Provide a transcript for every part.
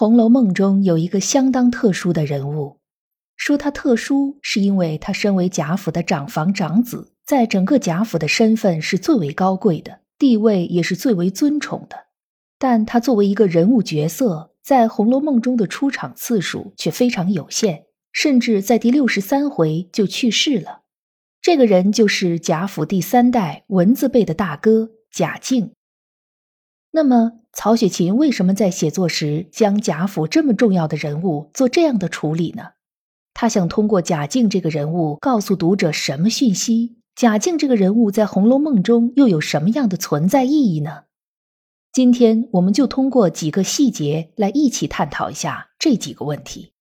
红楼梦》中有一个相当特殊的人物，说他特殊，是因为他身为贾府的长房长子，在整个贾府的身份是最为高贵的，地位也是最为尊崇的。但他作为一个人物角色，在《红楼梦》中的出场次数却非常有限，甚至在第六十三回就去世了。这个人就是贾府第三代文字辈的大哥贾敬。那么，曹雪芹为什么在写作时将贾府这么重要的人物做这样的处理呢？他想通过贾敬这个人物告诉读者什么讯息？贾敬这个人物在《红楼梦》中又有什么样的存在意义呢？今天我们就通过几个细节来一起探讨一下这几个问题。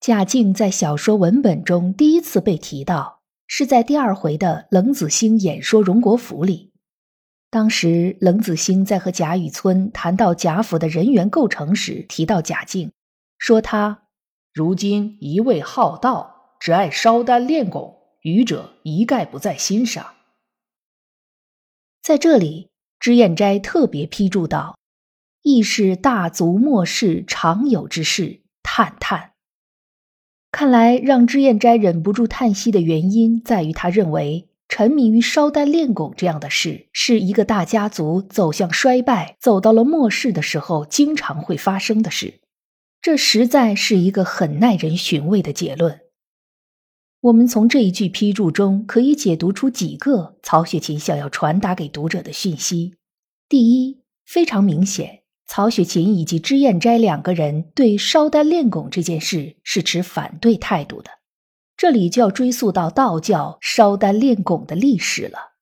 贾敬在小说文本中第一次被提到，是在第二回的冷子兴演说荣国府里。当时，冷子兴在和贾雨村谈到贾府的人员构成时，提到贾敬，说他如今一味好道，只爱烧丹炼汞，愚者一概不在心上。在这里，脂砚斋特别批注道：“亦是大族末世常有之事，叹叹。”看来，让脂砚斋忍不住叹息的原因，在于他认为。沉迷于烧丹炼汞这样的事，是一个大家族走向衰败、走到了末世的时候经常会发生的事。这实在是一个很耐人寻味的结论。我们从这一句批注中可以解读出几个曹雪芹想要传达给读者的讯息。第一，非常明显，曹雪芹以及脂砚斋两个人对烧丹炼汞这件事是持反对态度的。这里就要追溯到道教烧丹炼汞的历史了。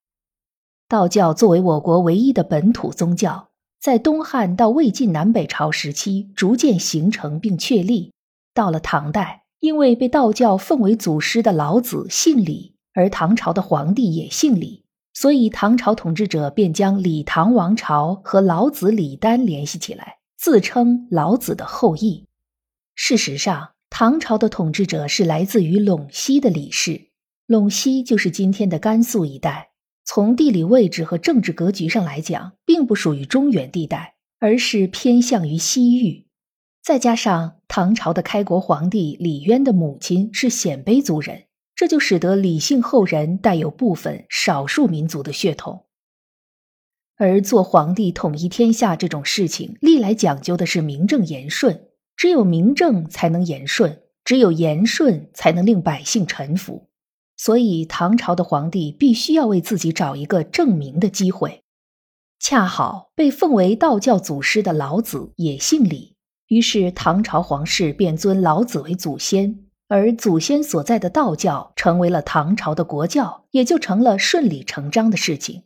道教作为我国唯一的本土宗教，在东汉到魏晋南北朝时期逐渐形成并确立。到了唐代，因为被道教奉为祖师的老子姓李，而唐朝的皇帝也姓李，所以唐朝统治者便将李唐王朝和老子李丹联系起来，自称老子的后裔。事实上，唐朝的统治者是来自于陇西的李氏，陇西就是今天的甘肃一带。从地理位置和政治格局上来讲，并不属于中原地带，而是偏向于西域。再加上唐朝的开国皇帝李渊的母亲是鲜卑族人，这就使得李姓后人带有部分少数民族的血统。而做皇帝统一天下这种事情，历来讲究的是名正言顺。只有明正才能言顺，只有言顺才能令百姓臣服。所以，唐朝的皇帝必须要为自己找一个证明的机会。恰好被奉为道教祖师的老子也姓李，于是唐朝皇室便尊老子为祖先，而祖先所在的道教成为了唐朝的国教，也就成了顺理成章的事情。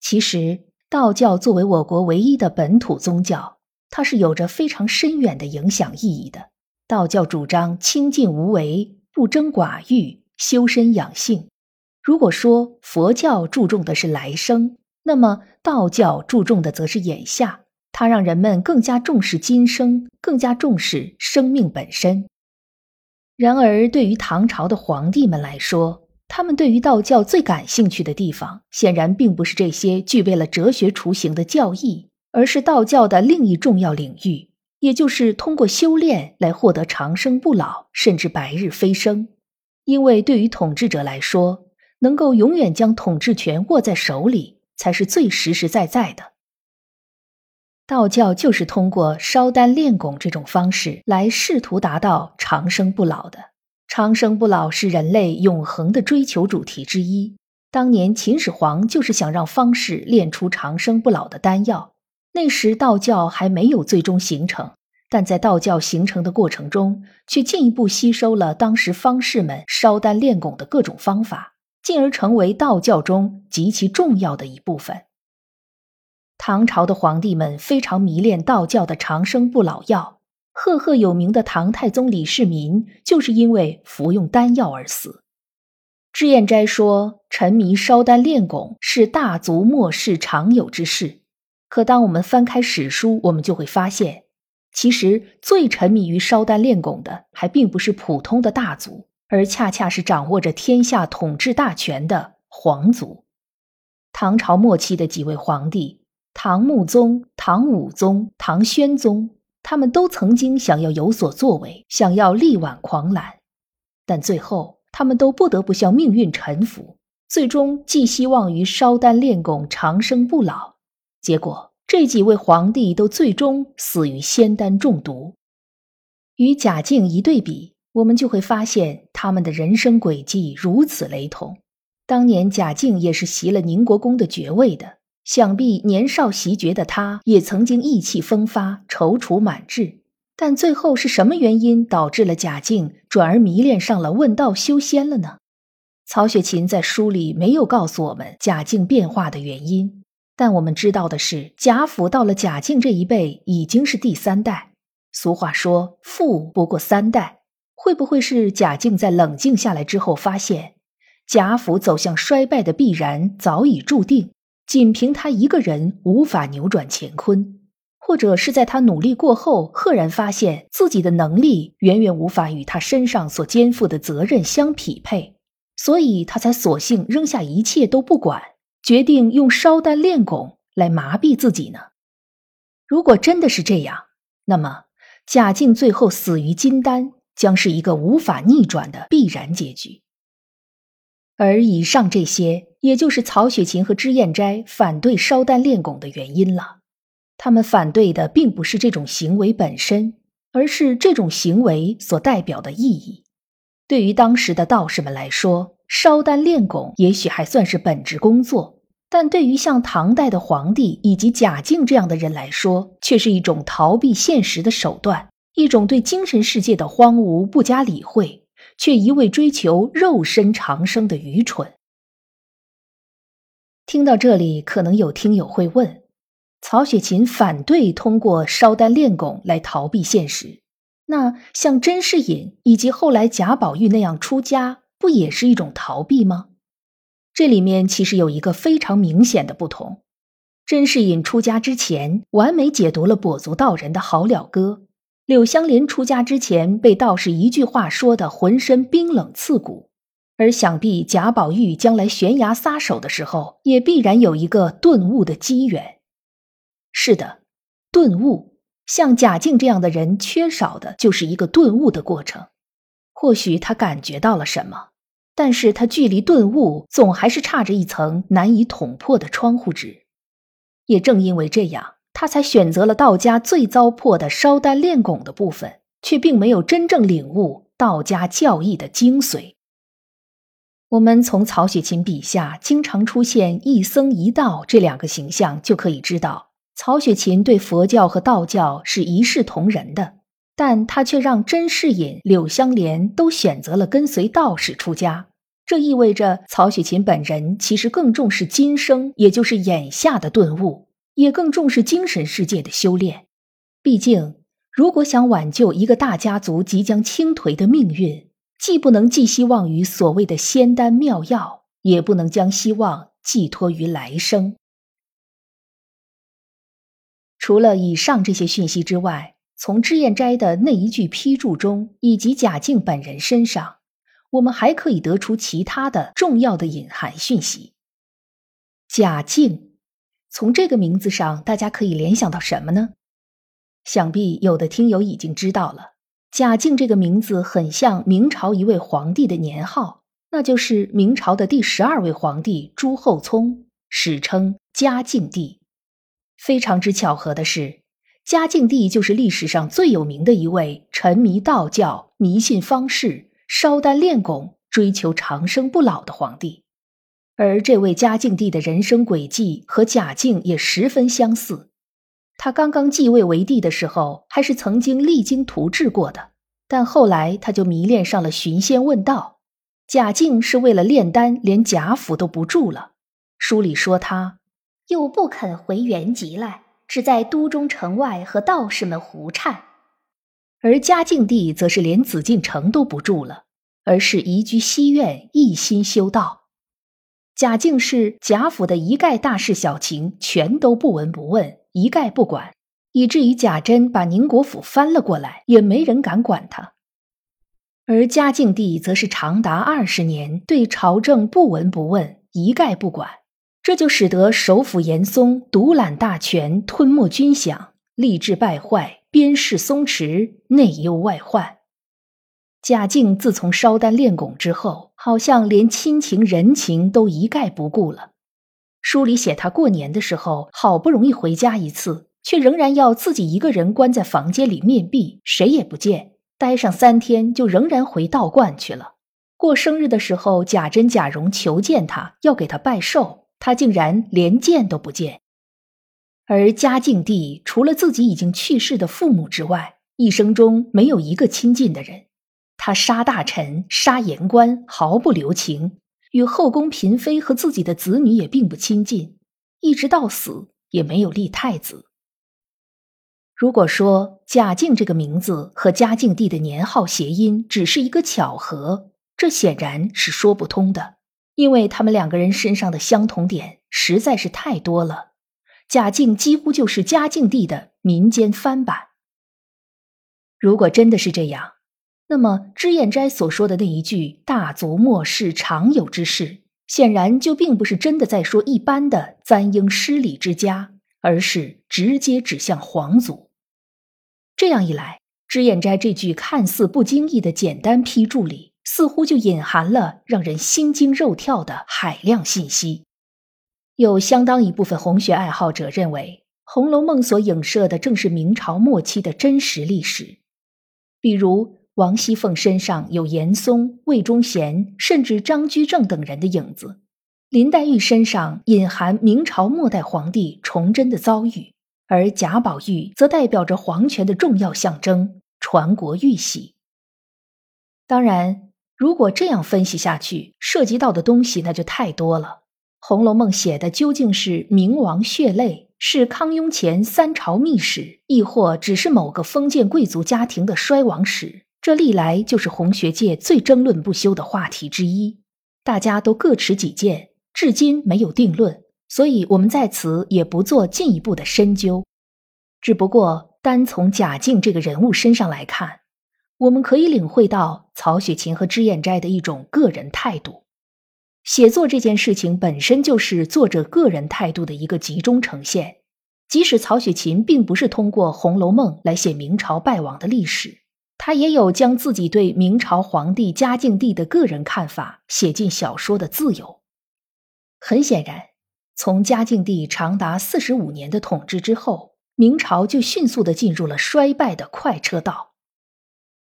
其实，道教作为我国唯一的本土宗教。它是有着非常深远的影响意义的。道教主张清净无为、不争寡欲、修身养性。如果说佛教注重的是来生，那么道教注重的则是眼下。它让人们更加重视今生，更加重视生命本身。然而，对于唐朝的皇帝们来说，他们对于道教最感兴趣的地方，显然并不是这些具备了哲学雏形的教义。而是道教的另一重要领域，也就是通过修炼来获得长生不老，甚至白日飞升。因为对于统治者来说，能够永远将统治权握在手里，才是最实实在在的。道教就是通过烧丹炼汞这种方式来试图达到长生不老的。长生不老是人类永恒的追求主题之一。当年秦始皇就是想让方士炼出长生不老的丹药。那时道教还没有最终形成，但在道教形成的过程中，却进一步吸收了当时方士们烧丹炼汞的各种方法，进而成为道教中极其重要的一部分。唐朝的皇帝们非常迷恋道教的长生不老药，赫赫有名的唐太宗李世民就是因为服用丹药而死。脂砚斋说，沉迷烧丹炼汞是大族末世常有之事。可当我们翻开史书，我们就会发现，其实最沉迷于烧丹炼汞的，还并不是普通的大族，而恰恰是掌握着天下统治大权的皇族。唐朝末期的几位皇帝。唐穆宗、唐武宗、唐宣宗，他们都曾经想要有所作为，想要力挽狂澜，但最后他们都不得不向命运臣服，最终寄希望于烧丹炼汞长生不老。结果，这几位皇帝都最终死于仙丹中毒。与贾敬一对比，我们就会发现他们的人生轨迹如此雷同。当年贾敬也是袭了宁国公的爵位的。想必年少袭爵的他，也曾经意气风发、踌躇满志，但最后是什么原因导致了贾敬转而迷恋上了问道修仙了呢？曹雪芹在书里没有告诉我们贾敬变化的原因，但我们知道的是，贾府到了贾敬这一辈已经是第三代。俗话说“富不过三代”，会不会是贾敬在冷静下来之后，发现贾府走向衰败的必然早已注定？仅凭他一个人无法扭转乾坤，或者是在他努力过后，赫然发现自己的能力远远无法与他身上所肩负的责任相匹配，所以他才索性扔下一切都不管，决定用烧丹炼汞来麻痹自己呢？如果真的是这样，那么贾静最后死于金丹，将是一个无法逆转的必然结局。而以上这些。也就是曹雪芹和脂砚斋反对烧丹炼汞的原因了。他们反对的并不是这种行为本身，而是这种行为所代表的意义。对于当时的道士们来说，烧丹炼汞也许还算是本职工作，但对于像唐代的皇帝以及贾敬这样的人来说，却是一种逃避现实的手段，一种对精神世界的荒芜不加理会，却一味追求肉身长生的愚蠢。听到这里，可能有听友会问：曹雪芹反对通过烧丹炼汞来逃避现实，那像甄士隐以及后来贾宝玉那样出家，不也是一种逃避吗？这里面其实有一个非常明显的不同：甄士隐出家之前，完美解读了跛足道人的好了歌；柳湘莲出家之前，被道士一句话说的浑身冰冷刺骨。而想必贾宝玉将来悬崖撒手的时候，也必然有一个顿悟的机缘。是的，顿悟，像贾敬这样的人，缺少的就是一个顿悟的过程。或许他感觉到了什么，但是他距离顿悟总还是差着一层难以捅破的窗户纸。也正因为这样，他才选择了道家最糟粕的烧丹炼汞的部分，却并没有真正领悟道家教义的精髓。我们从曹雪芹笔下经常出现一僧一道这两个形象，就可以知道曹雪芹对佛教和道教是一视同仁的，但他却让甄士隐、柳湘莲都选择了跟随道士出家。这意味着曹雪芹本人其实更重视今生，也就是眼下的顿悟，也更重视精神世界的修炼。毕竟，如果想挽救一个大家族即将倾颓的命运，既不能寄希望于所谓的仙丹妙药，也不能将希望寄托于来生。除了以上这些讯息之外，从脂砚斋的那一句批注中，以及贾敬本人身上，我们还可以得出其他的重要的隐含讯息。贾敬，从这个名字上，大家可以联想到什么呢？想必有的听友已经知道了。贾敬这个名字很像明朝一位皇帝的年号，那就是明朝的第十二位皇帝朱厚熜，史称嘉靖帝。非常之巧合的是，嘉靖帝就是历史上最有名的一位沉迷道教、迷信方士、烧丹炼汞、追求长生不老的皇帝。而这位嘉靖帝的人生轨迹和贾敬也十分相似。他刚刚继位为帝的时候，还是曾经励精图治过的，但后来他就迷恋上了寻仙问道。贾敬是为了炼丹，连贾府都不住了。书里说他又不肯回原籍来，只在都中城外和道士们胡缠。而嘉靖帝则是连紫禁城都不住了，而是移居西苑，一心修道。贾敬是贾府的一概大事小情，全都不闻不问，一概不管，以至于贾珍把宁国府翻了过来，也没人敢管他。而嘉靖帝则是长达二十年对朝政不闻不问，一概不管，这就使得首辅严嵩独揽大权，吞没军饷，吏治败坏，边事松弛，内忧外患。贾敬自从烧丹炼汞之后，好像连亲情人情都一概不顾了。书里写他过年的时候，好不容易回家一次，却仍然要自己一个人关在房间里面壁，谁也不见，待上三天就仍然回道观去了。过生日的时候，贾珍、贾蓉求见他，要给他拜寿，他竟然连见都不见。而嘉靖帝除了自己已经去世的父母之外，一生中没有一个亲近的人。他杀大臣、杀言官，毫不留情；与后宫嫔妃和自己的子女也并不亲近，一直到死也没有立太子。如果说贾敬这个名字和嘉靖帝的年号谐音只是一个巧合，这显然是说不通的，因为他们两个人身上的相同点实在是太多了。贾敬几乎就是嘉靖帝的民间翻版。如果真的是这样，那么，脂砚斋所说的那一句“大族末世常有之事”，显然就并不是真的在说一般的簪缨失礼之家，而是直接指向皇族。这样一来，脂砚斋这句看似不经意的简单批注里，似乎就隐含了让人心惊肉跳的海量信息。有相当一部分红学爱好者认为，《红楼梦》所影射的正是明朝末期的真实历史，比如。王熙凤身上有严嵩、魏忠贤，甚至张居正等人的影子；林黛玉身上隐含明朝末代皇帝崇祯的遭遇，而贾宝玉则代表着皇权的重要象征——传国玉玺。当然，如果这样分析下去，涉及到的东西那就太多了。《红楼梦》写的究竟是明王血泪，是康雍乾三朝秘史，亦或只是某个封建贵族家庭的衰亡史？这历来就是红学界最争论不休的话题之一，大家都各持己见，至今没有定论，所以我们在此也不做进一步的深究。只不过单从贾敬这个人物身上来看，我们可以领会到曹雪芹和脂砚斋的一种个人态度。写作这件事情本身就是作者个人态度的一个集中呈现，即使曹雪芹并不是通过《红楼梦》来写明朝败亡的历史。他也有将自己对明朝皇帝嘉靖帝的个人看法写进小说的自由。很显然，从嘉靖帝长达四十五年的统治之后，明朝就迅速的进入了衰败的快车道。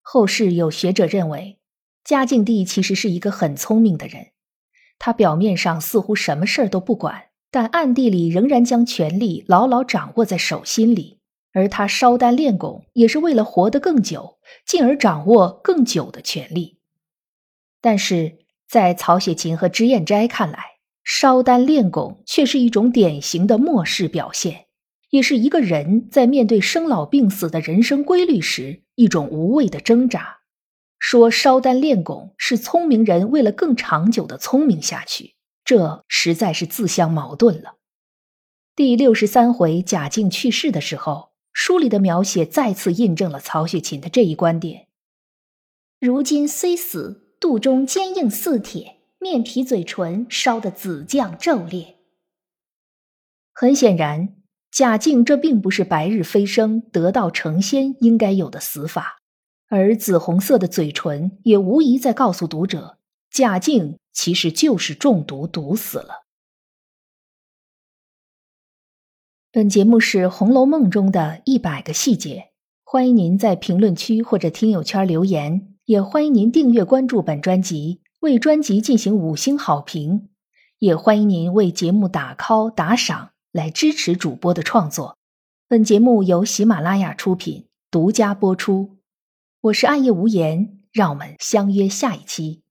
后世有学者认为，嘉靖帝其实是一个很聪明的人，他表面上似乎什么事儿都不管，但暗地里仍然将权力牢牢掌握在手心里。而他烧丹炼汞，也是为了活得更久，进而掌握更久的权利。但是在曹雪芹和脂砚斋看来，烧丹炼汞却是一种典型的末世表现，也是一个人在面对生老病死的人生规律时一种无谓的挣扎。说烧丹炼汞是聪明人为了更长久的聪明下去，这实在是自相矛盾了。第六十三回，贾敬去世的时候。书里的描写再次印证了曹雪芹的这一观点。如今虽死，肚中坚硬似铁，面皮嘴唇烧得紫绛骤裂。很显然，贾敬这并不是白日飞升、得道成仙应该有的死法，而紫红色的嘴唇也无疑在告诉读者，贾敬其实就是中毒毒死了。本节目是《红楼梦》中的一百个细节，欢迎您在评论区或者听友圈留言，也欢迎您订阅关注本专辑，为专辑进行五星好评，也欢迎您为节目打 call 打赏来支持主播的创作。本节目由喜马拉雅出品，独家播出。我是暗夜无言，让我们相约下一期。